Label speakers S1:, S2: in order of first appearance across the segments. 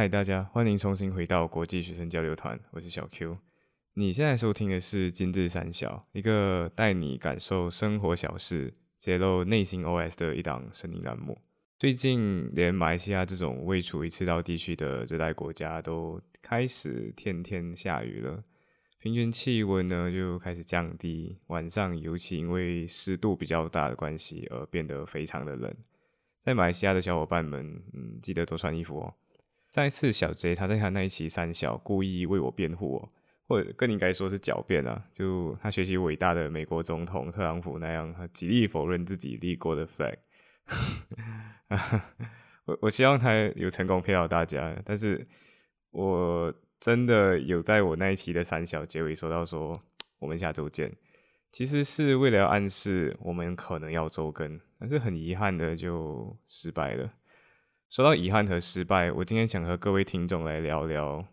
S1: 嗨，大家欢迎重新回到国际学生交流团，我是小 Q。你现在收听的是今日三小，一个带你感受生活小事、揭露内心 OS 的一档声音栏目。最近，连马来西亚这种未处于赤道地区的热带国家，都开始天天下雨了，平均气温呢就开始降低，晚上尤其因为湿度比较大的关系而变得非常的冷。在马来西亚的小伙伴们，嗯，记得多穿衣服哦。上一次小 J 他在他那一期三小故意为我辩护哦，或者更应该说是狡辩啊，就他学习伟大的美国总统特朗普那样，他极力否认自己立过的 flag。我 我希望他有成功骗到大家，但是我真的有在我那一期的三小结尾说到说我们下周见，其实是为了暗示我们可能要周更，但是很遗憾的就失败了。说到遗憾和失败，我今天想和各位听众来聊聊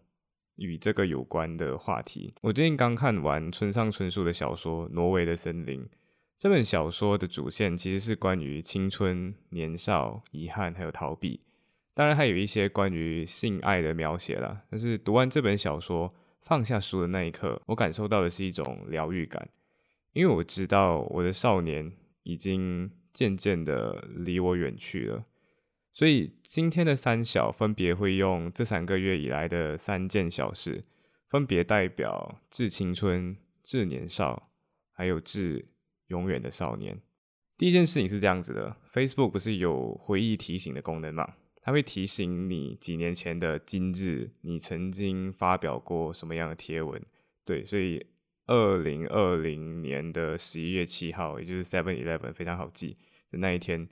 S1: 与这个有关的话题。我最近刚看完村上春树的小说《挪威的森林》。这本小说的主线其实是关于青春、年少、遗憾还有逃避，当然还有一些关于性爱的描写啦。但是读完这本小说，放下书的那一刻，我感受到的是一种疗愈感，因为我知道我的少年已经渐渐的离我远去了。所以今天的三小分别会用这三个月以来的三件小事，分别代表致青春、致年少，还有致永远的少年。第一件事情是这样子的：Facebook 不是有回忆提醒的功能吗？它会提醒你几年前的今日，你曾经发表过什么样的贴文。对，所以二零二零年的十一月七号，也就是 Seven Eleven 非常好记的那一天。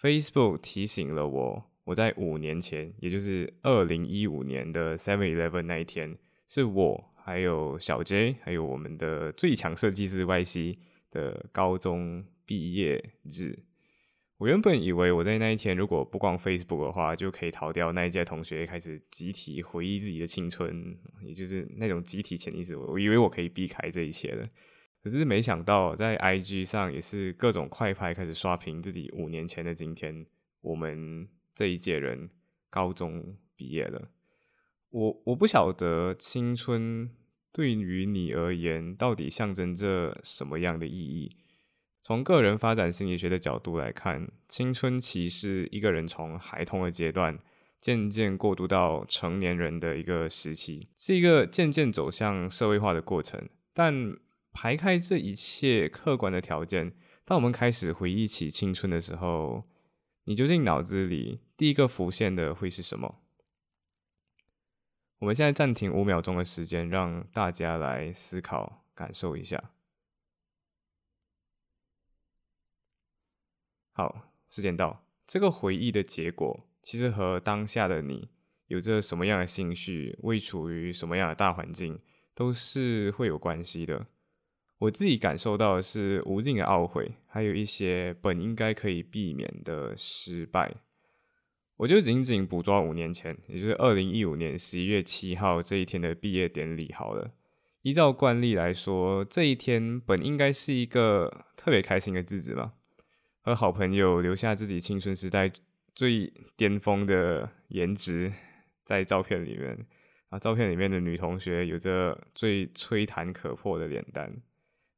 S1: Facebook 提醒了我，我在五年前，也就是二零一五年的 Seven Eleven 那一天，是我还有小 J，还有我们的最强设计师 YC 的高中毕业日。我原本以为我在那一天如果不逛 Facebook 的话，就可以逃掉那一届同学开始集体回忆自己的青春，也就是那种集体潜意识。我以为我可以避开这一切的。可是没想到，在 IG 上也是各种快拍开始刷屏自己五年前的今天，我们这一届人高中毕业了。我我不晓得青春对于你而言到底象征着什么样的意义。从个人发展心理学的角度来看，青春期是一个人从孩童的阶段渐渐过渡到成年人的一个时期，是一个渐渐走向社会化的过程，但。排开这一切客观的条件，当我们开始回忆起青春的时候，你究竟脑子里第一个浮现的会是什么？我们现在暂停五秒钟的时间，让大家来思考、感受一下。好，时间到。这个回忆的结果，其实和当下的你有着什么样的兴趣，位处于什么样的大环境，都是会有关系的。我自己感受到的是无尽的懊悔，还有一些本应该可以避免的失败。我就仅仅捕捉五年前，也就是二零一五年十一月七号这一天的毕业典礼好了。依照惯例来说，这一天本应该是一个特别开心的日子嘛，和好朋友留下自己青春时代最巅峰的颜值在照片里面啊，照片里面的女同学有着最吹弹可破的脸蛋。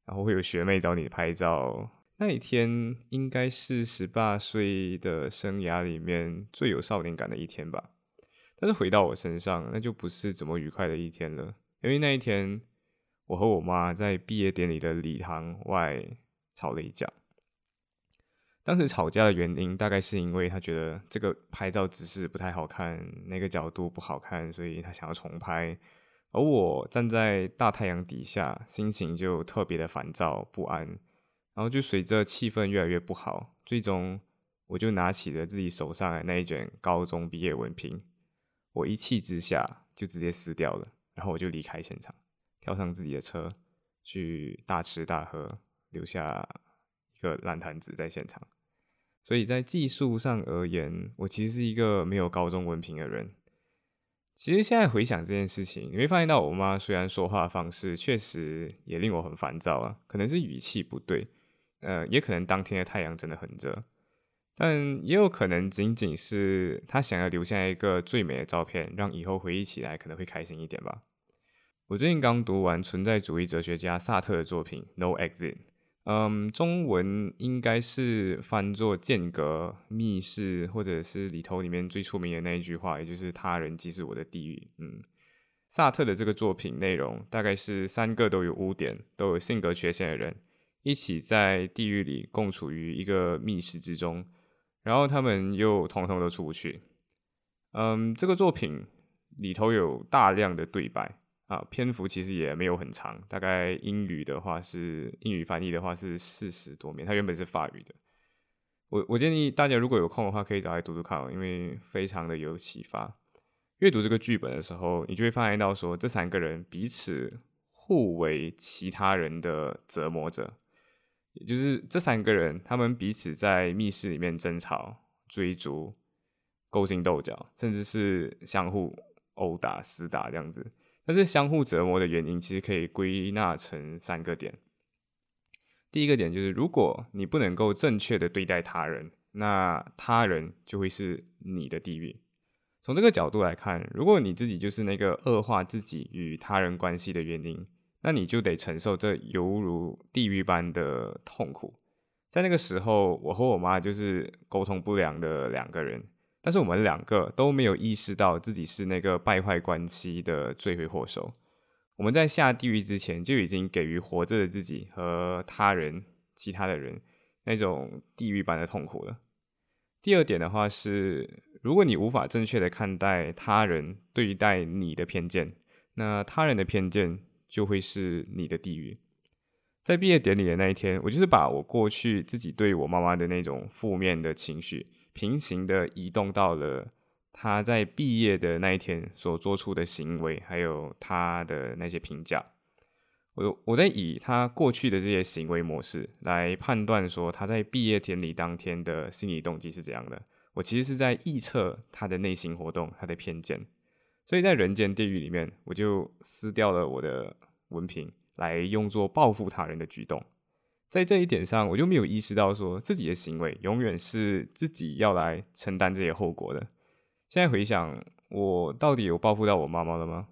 S1: 然后会有学妹找你拍照，那一天应该是十八岁的生涯里面最有少年感的一天吧。但是回到我身上，那就不是怎么愉快的一天了，因为那一天我和我妈在毕业典礼的礼堂外吵了一架。当时吵架的原因大概是因为她觉得这个拍照姿势不太好看，那个角度不好看，所以她想要重拍。而我站在大太阳底下，心情就特别的烦躁不安，然后就随着气氛越来越不好，最终我就拿起了自己手上的那一卷高中毕业文凭，我一气之下就直接撕掉了，然后我就离开现场，跳上自己的车去大吃大喝，留下一个烂摊子在现场。所以在技术上而言，我其实是一个没有高中文凭的人。其实现在回想这件事情，你会发现到我妈虽然说话方式确实也令我很烦躁啊，可能是语气不对，呃，也可能当天的太阳真的很热。但也有可能仅仅是她想要留下一个最美的照片，让以后回忆起来可能会开心一点吧。我最近刚读完存在主义哲学家萨特的作品《No Exit》，嗯，中文应该是翻作“间隔”、“密室”，或者是里头里面最出名的那一句话，也就是“他人即是我的地狱”。嗯，萨特的这个作品内容大概是三个都有污点、都有性格缺陷的人，一起在地狱里共处于一个密室之中。然后他们又通通都出不去。嗯，这个作品里头有大量的对白啊，篇幅其实也没有很长，大概英语的话是英语翻译的话是四十多面，它原本是法语的。我我建议大家如果有空的话，可以找来读读看，哦因为非常的有启发。阅读这个剧本的时候，你就会发现到说，这三个人彼此互为其他人的折磨者。也就是这三个人，他们彼此在密室里面争吵、追逐、勾心斗角，甚至是相互殴打、厮打这样子。但是相互折磨的原因，其实可以归纳成三个点。第一个点就是，如果你不能够正确的对待他人，那他人就会是你的地狱。从这个角度来看，如果你自己就是那个恶化自己与他人关系的原因。那你就得承受这犹如地狱般的痛苦。在那个时候，我和我妈就是沟通不良的两个人，但是我们两个都没有意识到自己是那个败坏关系的罪魁祸首。我们在下地狱之前就已经给予活着的自己和他人、其他的人那种地狱般的痛苦了。第二点的话是，如果你无法正确的看待他人对待你的偏见，那他人的偏见。就会是你的地狱。在毕业典礼的那一天，我就是把我过去自己对我妈妈的那种负面的情绪，平行的移动到了他在毕业的那一天所做出的行为，还有他的那些评价。我我在以他过去的这些行为模式来判断说他在毕业典礼当天的心理动机是怎样的。我其实是在臆测他的内心活动，他的偏见。所以在人间地狱里面，我就撕掉了我的文凭，来用作报复他人的举动。在这一点上，我就没有意识到说自己的行为永远是自己要来承担这些后果的。现在回想，我到底有报复到我妈妈了吗？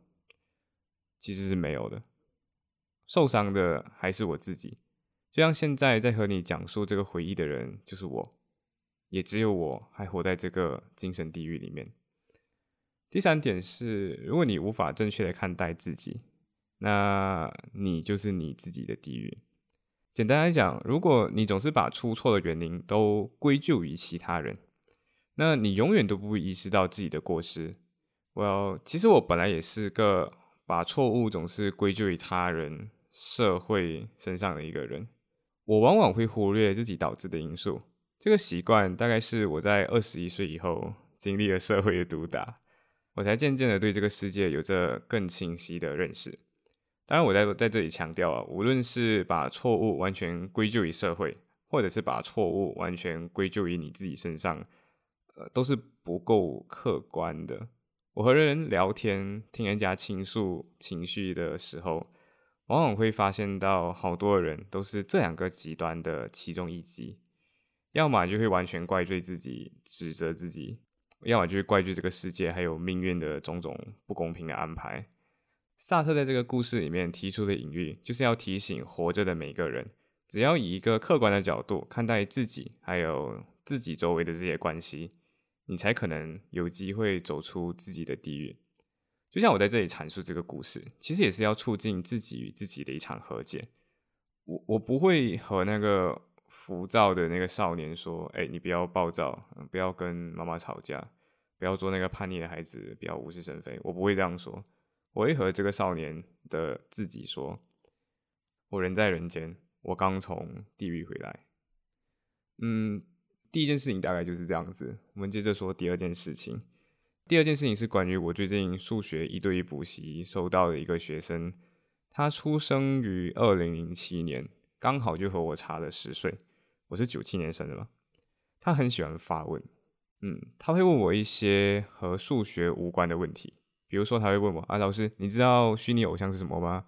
S1: 其实是没有的，受伤的还是我自己。就像现在在和你讲述这个回忆的人，就是我，也只有我还活在这个精神地狱里面。第三点是，如果你无法正确的看待自己，那你就是你自己的地狱。简单来讲，如果你总是把出错的原因都归咎于其他人，那你永远都不会意识到自己的过失。我其实我本来也是个把错误总是归咎于他人、社会身上的一个人。我往往会忽略自己导致的因素。这个习惯大概是我在二十一岁以后经历了社会的毒打。我才渐渐的对这个世界有着更清晰的认识。当然，我在在这里强调啊，无论是把错误完全归咎于社会，或者是把错误完全归咎于你自己身上，呃，都是不够客观的。我和人聊天，听人家倾诉情绪的时候，往往会发现到好多人都是这两个极端的其中一极，要么就会完全怪罪自己，指责自己。要么就是怪罪这个世界，还有命运的种种不公平的安排。萨特在这个故事里面提出的隐喻，就是要提醒活着的每个人，只要以一个客观的角度看待自己，还有自己周围的这些关系，你才可能有机会走出自己的地狱。就像我在这里阐述这个故事，其实也是要促进自己与自己的一场和解。我我不会和那个。浮躁的那个少年说：“哎，你不要暴躁，不要跟妈妈吵架，不要做那个叛逆的孩子，不要无事生非。”我不会这样说，我会和这个少年的自己说：“我人在人间，我刚从地狱回来。”嗯，第一件事情大概就是这样子。我们接着说第二件事情。第二件事情是关于我最近数学一对一补习收到的一个学生，他出生于二零零七年。刚好就和我差了十岁，我是九七年生的嘛。他很喜欢发问，嗯，他会问我一些和数学无关的问题，比如说他会问我啊，老师，你知道虚拟偶像是什么吗？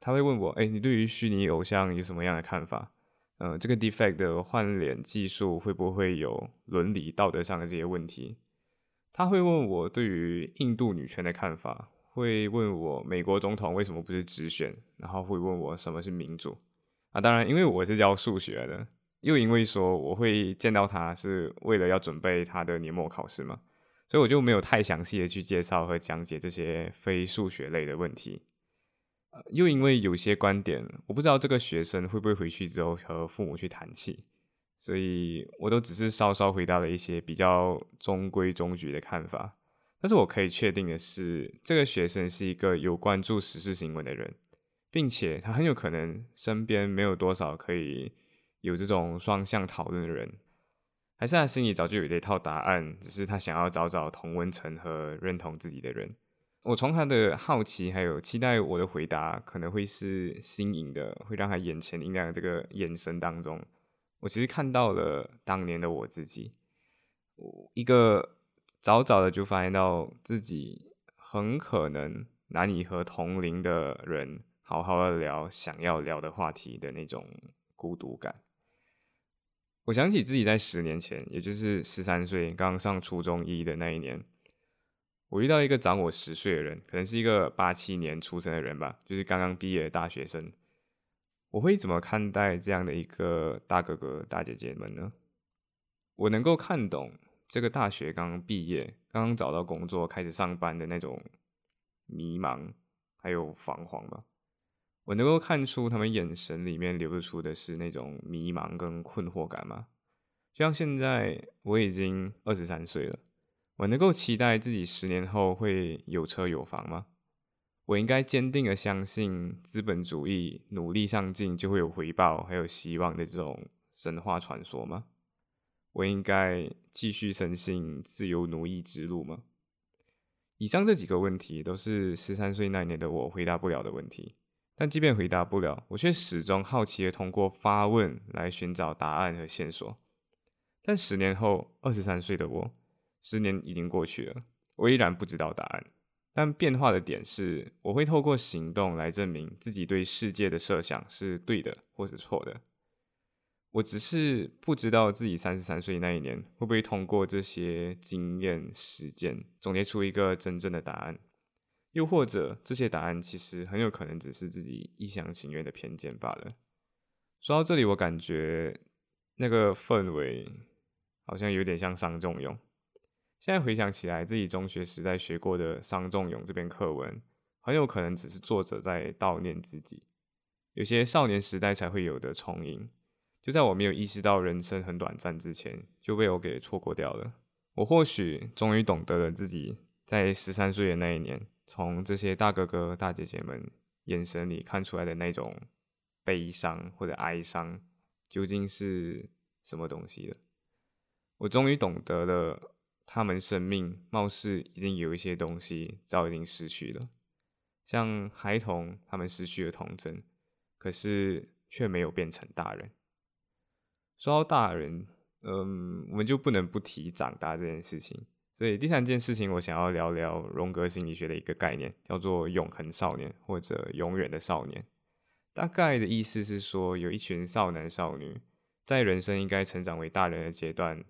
S1: 他会问我，哎，你对于虚拟偶像有什么样的看法？呃，这个 defect 的换脸技术会不会有伦理道德上的这些问题？他会问我对于印度女权的看法，会问我美国总统为什么不是直选，然后会问我什么是民主。啊，当然，因为我是教数学的，又因为说我会见到他是为了要准备他的年末考试嘛，所以我就没有太详细的去介绍和讲解这些非数学类的问题。又因为有些观点，我不知道这个学生会不会回去之后和父母去谈起，所以我都只是稍稍回答了一些比较中规中矩的看法。但是我可以确定的是，这个学生是一个有关注时事新闻的人。并且他很有可能身边没有多少可以有这种双向讨论的人，还是他心里早就有一套答案，只是他想要找找同温层和认同自己的人。我从他的好奇还有期待我的回答可能会是新颖的，会让他眼前一亮的这个眼神当中，我其实看到了当年的我自己，一个早早的就发现到自己很可能难以和同龄的人。好好的聊想要聊的话题的那种孤独感。我想起自己在十年前，也就是十三岁刚上初中一的那一年，我遇到一个长我十岁的人，可能是一个八七年出生的人吧，就是刚刚毕业的大学生。我会怎么看待这样的一个大哥哥大姐姐们呢？我能够看懂这个大学刚刚毕业、刚刚找到工作、开始上班的那种迷茫还有彷徨吗？我能够看出他们眼神里面流露出的是那种迷茫跟困惑感吗？就像现在我已经二十三岁了，我能够期待自己十年后会有车有房吗？我应该坚定的相信资本主义努力上进就会有回报还有希望的这种神话传说吗？我应该继续深信自由奴役之路吗？以上这几个问题都是十三岁那年的我回答不了的问题。但即便回答不了，我却始终好奇的通过发问来寻找答案和线索。但十年后，二十三岁的我，十年已经过去了，我依然不知道答案。但变化的点是，我会透过行动来证明自己对世界的设想是对的或是错的。我只是不知道自己三十三岁那一年会不会通过这些经验实践，总结出一个真正的答案。又或者，这些答案其实很有可能只是自己一厢情愿的偏见罢了。说到这里，我感觉那个氛围好像有点像伤仲永。现在回想起来，自己中学时代学过的伤仲永这篇课文，很有可能只是作者在悼念自己，有些少年时代才会有的重影，就在我没有意识到人生很短暂之前，就被我给错过掉了。我或许终于懂得了自己在十三岁的那一年。从这些大哥哥大姐姐们眼神里看出来的那种悲伤或者哀伤，究竟是什么东西的？我终于懂得了，他们生命貌似已经有一些东西早已经失去了，像孩童，他们失去了童真，可是却没有变成大人。说到大人，嗯，我们就不能不提长大这件事情。所以第三件事情，我想要聊聊荣格心理学的一个概念，叫做“永恒少年”或者“永远的少年”。大概的意思是说，有一群少男少女，在人生应该成长为大人的阶段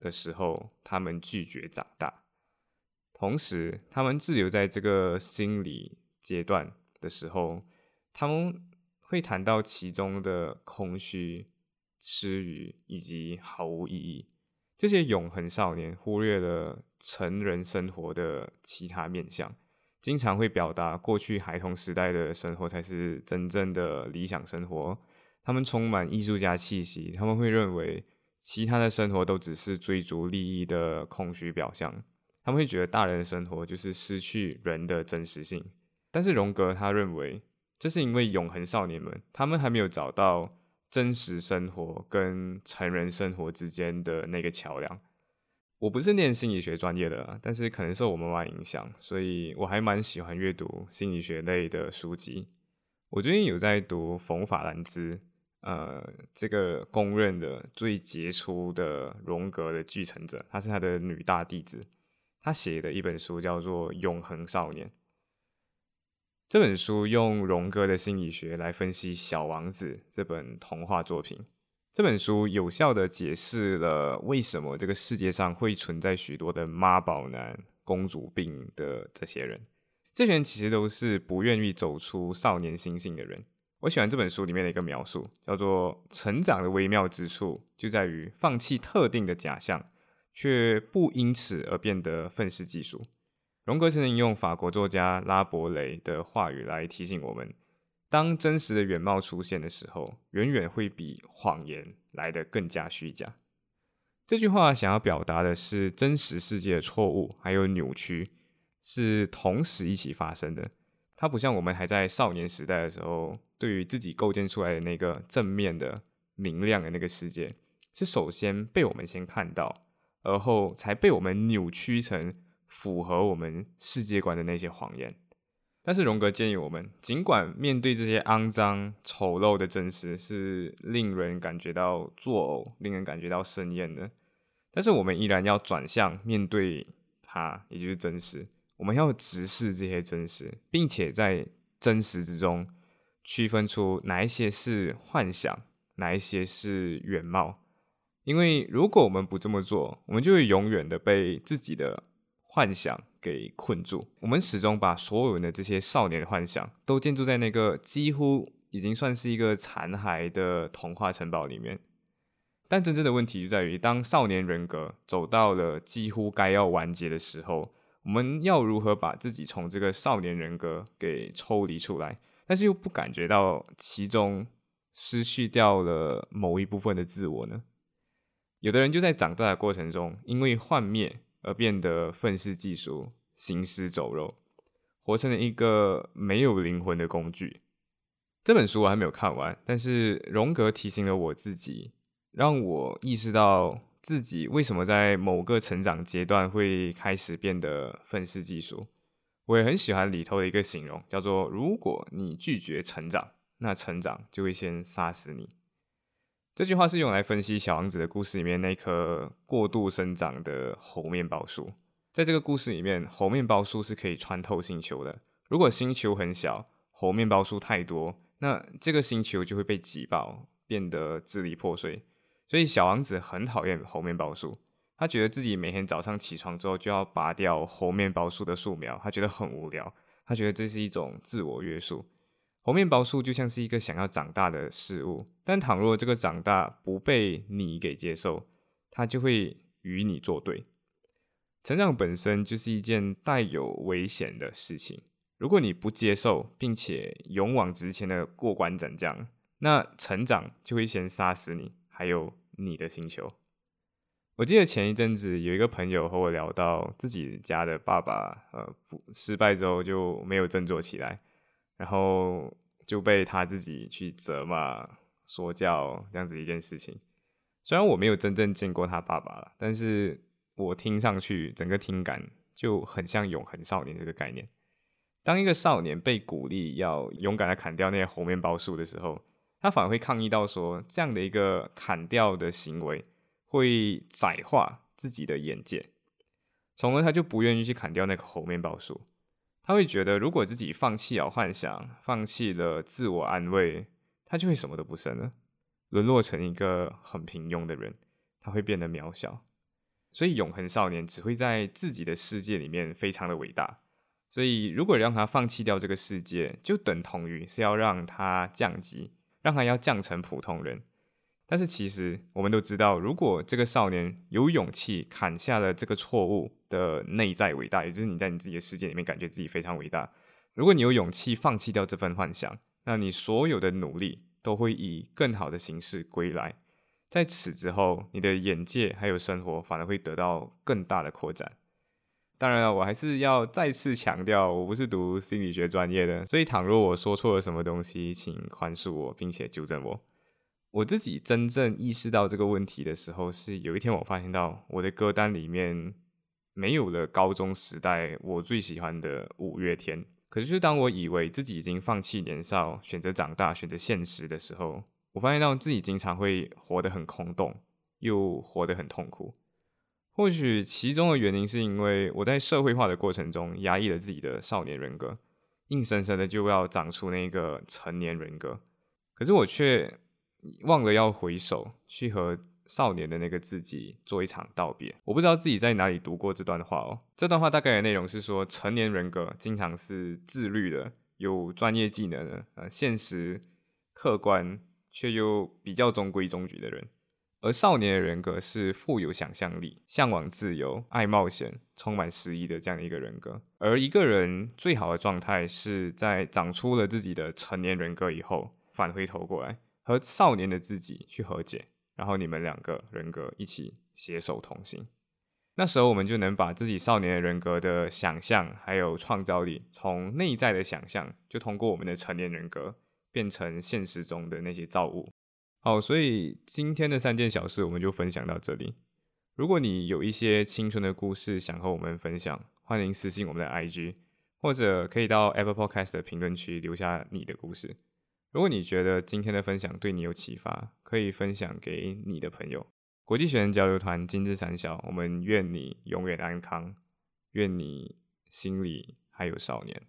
S1: 的时候，他们拒绝长大，同时他们滞留在这个心理阶段的时候，他们会谈到其中的空虚、吃鱼以及毫无意义。这些永恒少年忽略了成人生活的其他面向，经常会表达过去孩童时代的生活才是真正的理想生活。他们充满艺术家气息，他们会认为其他的生活都只是追逐利益的空虚表象。他们会觉得大人的生活就是失去人的真实性。但是荣格他认为，这是因为永恒少年们他们还没有找到。真实生活跟成人生活之间的那个桥梁，我不是念心理学专业的，但是可能受我妈妈影响，所以我还蛮喜欢阅读心理学类的书籍。我最近有在读冯法兰兹，呃，这个公认的最杰出的荣格的继承者，她是他的女大弟子，他写的一本书叫做《永恒少年》。这本书用荣格的心理学来分析《小王子》这本童话作品，这本书有效的解释了为什么这个世界上会存在许多的妈宝男、公主病的这些人。这些人其实都是不愿意走出少年心性的人。我喜欢这本书里面的一个描述，叫做“成长的微妙之处就在于放弃特定的假象，却不因此而变得愤世嫉俗。”荣格曾经用法国作家拉伯雷的话语来提醒我们：当真实的原貌出现的时候，远远会比谎言来得更加虚假。这句话想要表达的是，真实世界的错误还有扭曲是同时一起发生的。它不像我们还在少年时代的时候，对于自己构建出来的那个正面的、明亮的那个世界，是首先被我们先看到，而后才被我们扭曲成符合我们世界观的那些谎言。但是荣格建议我们，尽管面对这些肮脏、丑陋的真实是令人感觉到作呕、令人感觉到生厌的，但是我们依然要转向面对它，也就是真实。我们要直视这些真实，并且在真实之中区分出哪一些是幻想，哪一些是原貌。因为如果我们不这么做，我们就会永远的被自己的幻想给困住。我们始终把所有人的这些少年的幻想都建筑在那个几乎已经算是一个残骸的童话城堡里面。但真正的问题就在于，当少年人格走到了几乎该要完结的时候。我们要如何把自己从这个少年人格给抽离出来，但是又不感觉到其中失去掉了某一部分的自我呢？有的人就在长大的过程中，因为幻灭而变得愤世嫉俗、行尸走肉，活成了一个没有灵魂的工具。这本书我还没有看完，但是荣格提醒了我自己，让我意识到。自己为什么在某个成长阶段会开始变得愤世嫉俗？我也很喜欢里头的一个形容，叫做“如果你拒绝成长，那成长就会先杀死你。”这句话是用来分析小王子的故事里面那棵过度生长的猴面包树。在这个故事里面，猴面包树是可以穿透星球的。如果星球很小，猴面包树太多，那这个星球就会被挤爆，变得支离破碎。所以小王子很讨厌猴面包树，他觉得自己每天早上起床之后就要拔掉猴面包树的树苗，他觉得很无聊，他觉得这是一种自我约束。猴面包树就像是一个想要长大的事物，但倘若这个长大不被你给接受，它就会与你作对。成长本身就是一件带有危险的事情，如果你不接受并且勇往直前的过关斩将，那成长就会先杀死你。还有你的星球，我记得前一阵子有一个朋友和我聊到自己家的爸爸，呃，失败之后就没有振作起来，然后就被他自己去责骂、说教这样子一件事情。虽然我没有真正见过他爸爸了，但是我听上去整个听感就很像永恒少年这个概念。当一个少年被鼓励要勇敢的砍掉那些猴面包树的时候。他反而会抗议到说，这样的一个砍掉的行为会窄化自己的眼界，从而他就不愿意去砍掉那个猴面包树。他会觉得，如果自己放弃了幻想，放弃了自我安慰，他就会什么都不剩了，沦落成一个很平庸的人。他会变得渺小。所以，永恒少年只会在自己的世界里面非常的伟大。所以，如果让他放弃掉这个世界，就等同于是要让他降级。让他要降成普通人，但是其实我们都知道，如果这个少年有勇气砍下了这个错误的内在伟大，也就是你在你自己的世界里面感觉自己非常伟大。如果你有勇气放弃掉这份幻想，那你所有的努力都会以更好的形式归来。在此之后，你的眼界还有生活反而会得到更大的扩展。当然了，我还是要再次强调，我不是读心理学专业的，所以倘若我说错了什么东西，请宽恕我，并且纠正我。我自己真正意识到这个问题的时候，是有一天我发现到我的歌单里面没有了高中时代我最喜欢的五月天。可是，就当我以为自己已经放弃年少，选择长大，选择现实的时候，我发现到自己经常会活得很空洞，又活得很痛苦。或许其中的原因是因为我在社会化的过程中压抑了自己的少年人格，硬生生的就要长出那个成年人格。可是我却忘了要回首，去和少年的那个自己做一场道别。我不知道自己在哪里读过这段话哦。这段话大概的内容是说，成年人格经常是自律的，有专业技能的，呃，现实客观却又比较中规中矩的人。而少年的人格是富有想象力、向往自由、爱冒险、充满诗意的这样的一个人格。而一个人最好的状态是在长出了自己的成年人格以后，返回头过来和少年的自己去和解，然后你们两个人格一起携手同行。那时候我们就能把自己少年的人格的想象还有创造力，从内在的想象，就通过我们的成年人格变成现实中的那些造物。好，所以今天的三件小事我们就分享到这里。如果你有一些青春的故事想和我们分享，欢迎私信我们的 IG，或者可以到 Apple Podcast 的评论区留下你的故事。如果你觉得今天的分享对你有启发，可以分享给你的朋友。国际学生交流团金枝三小，我们愿你永远安康，愿你心里还有少年。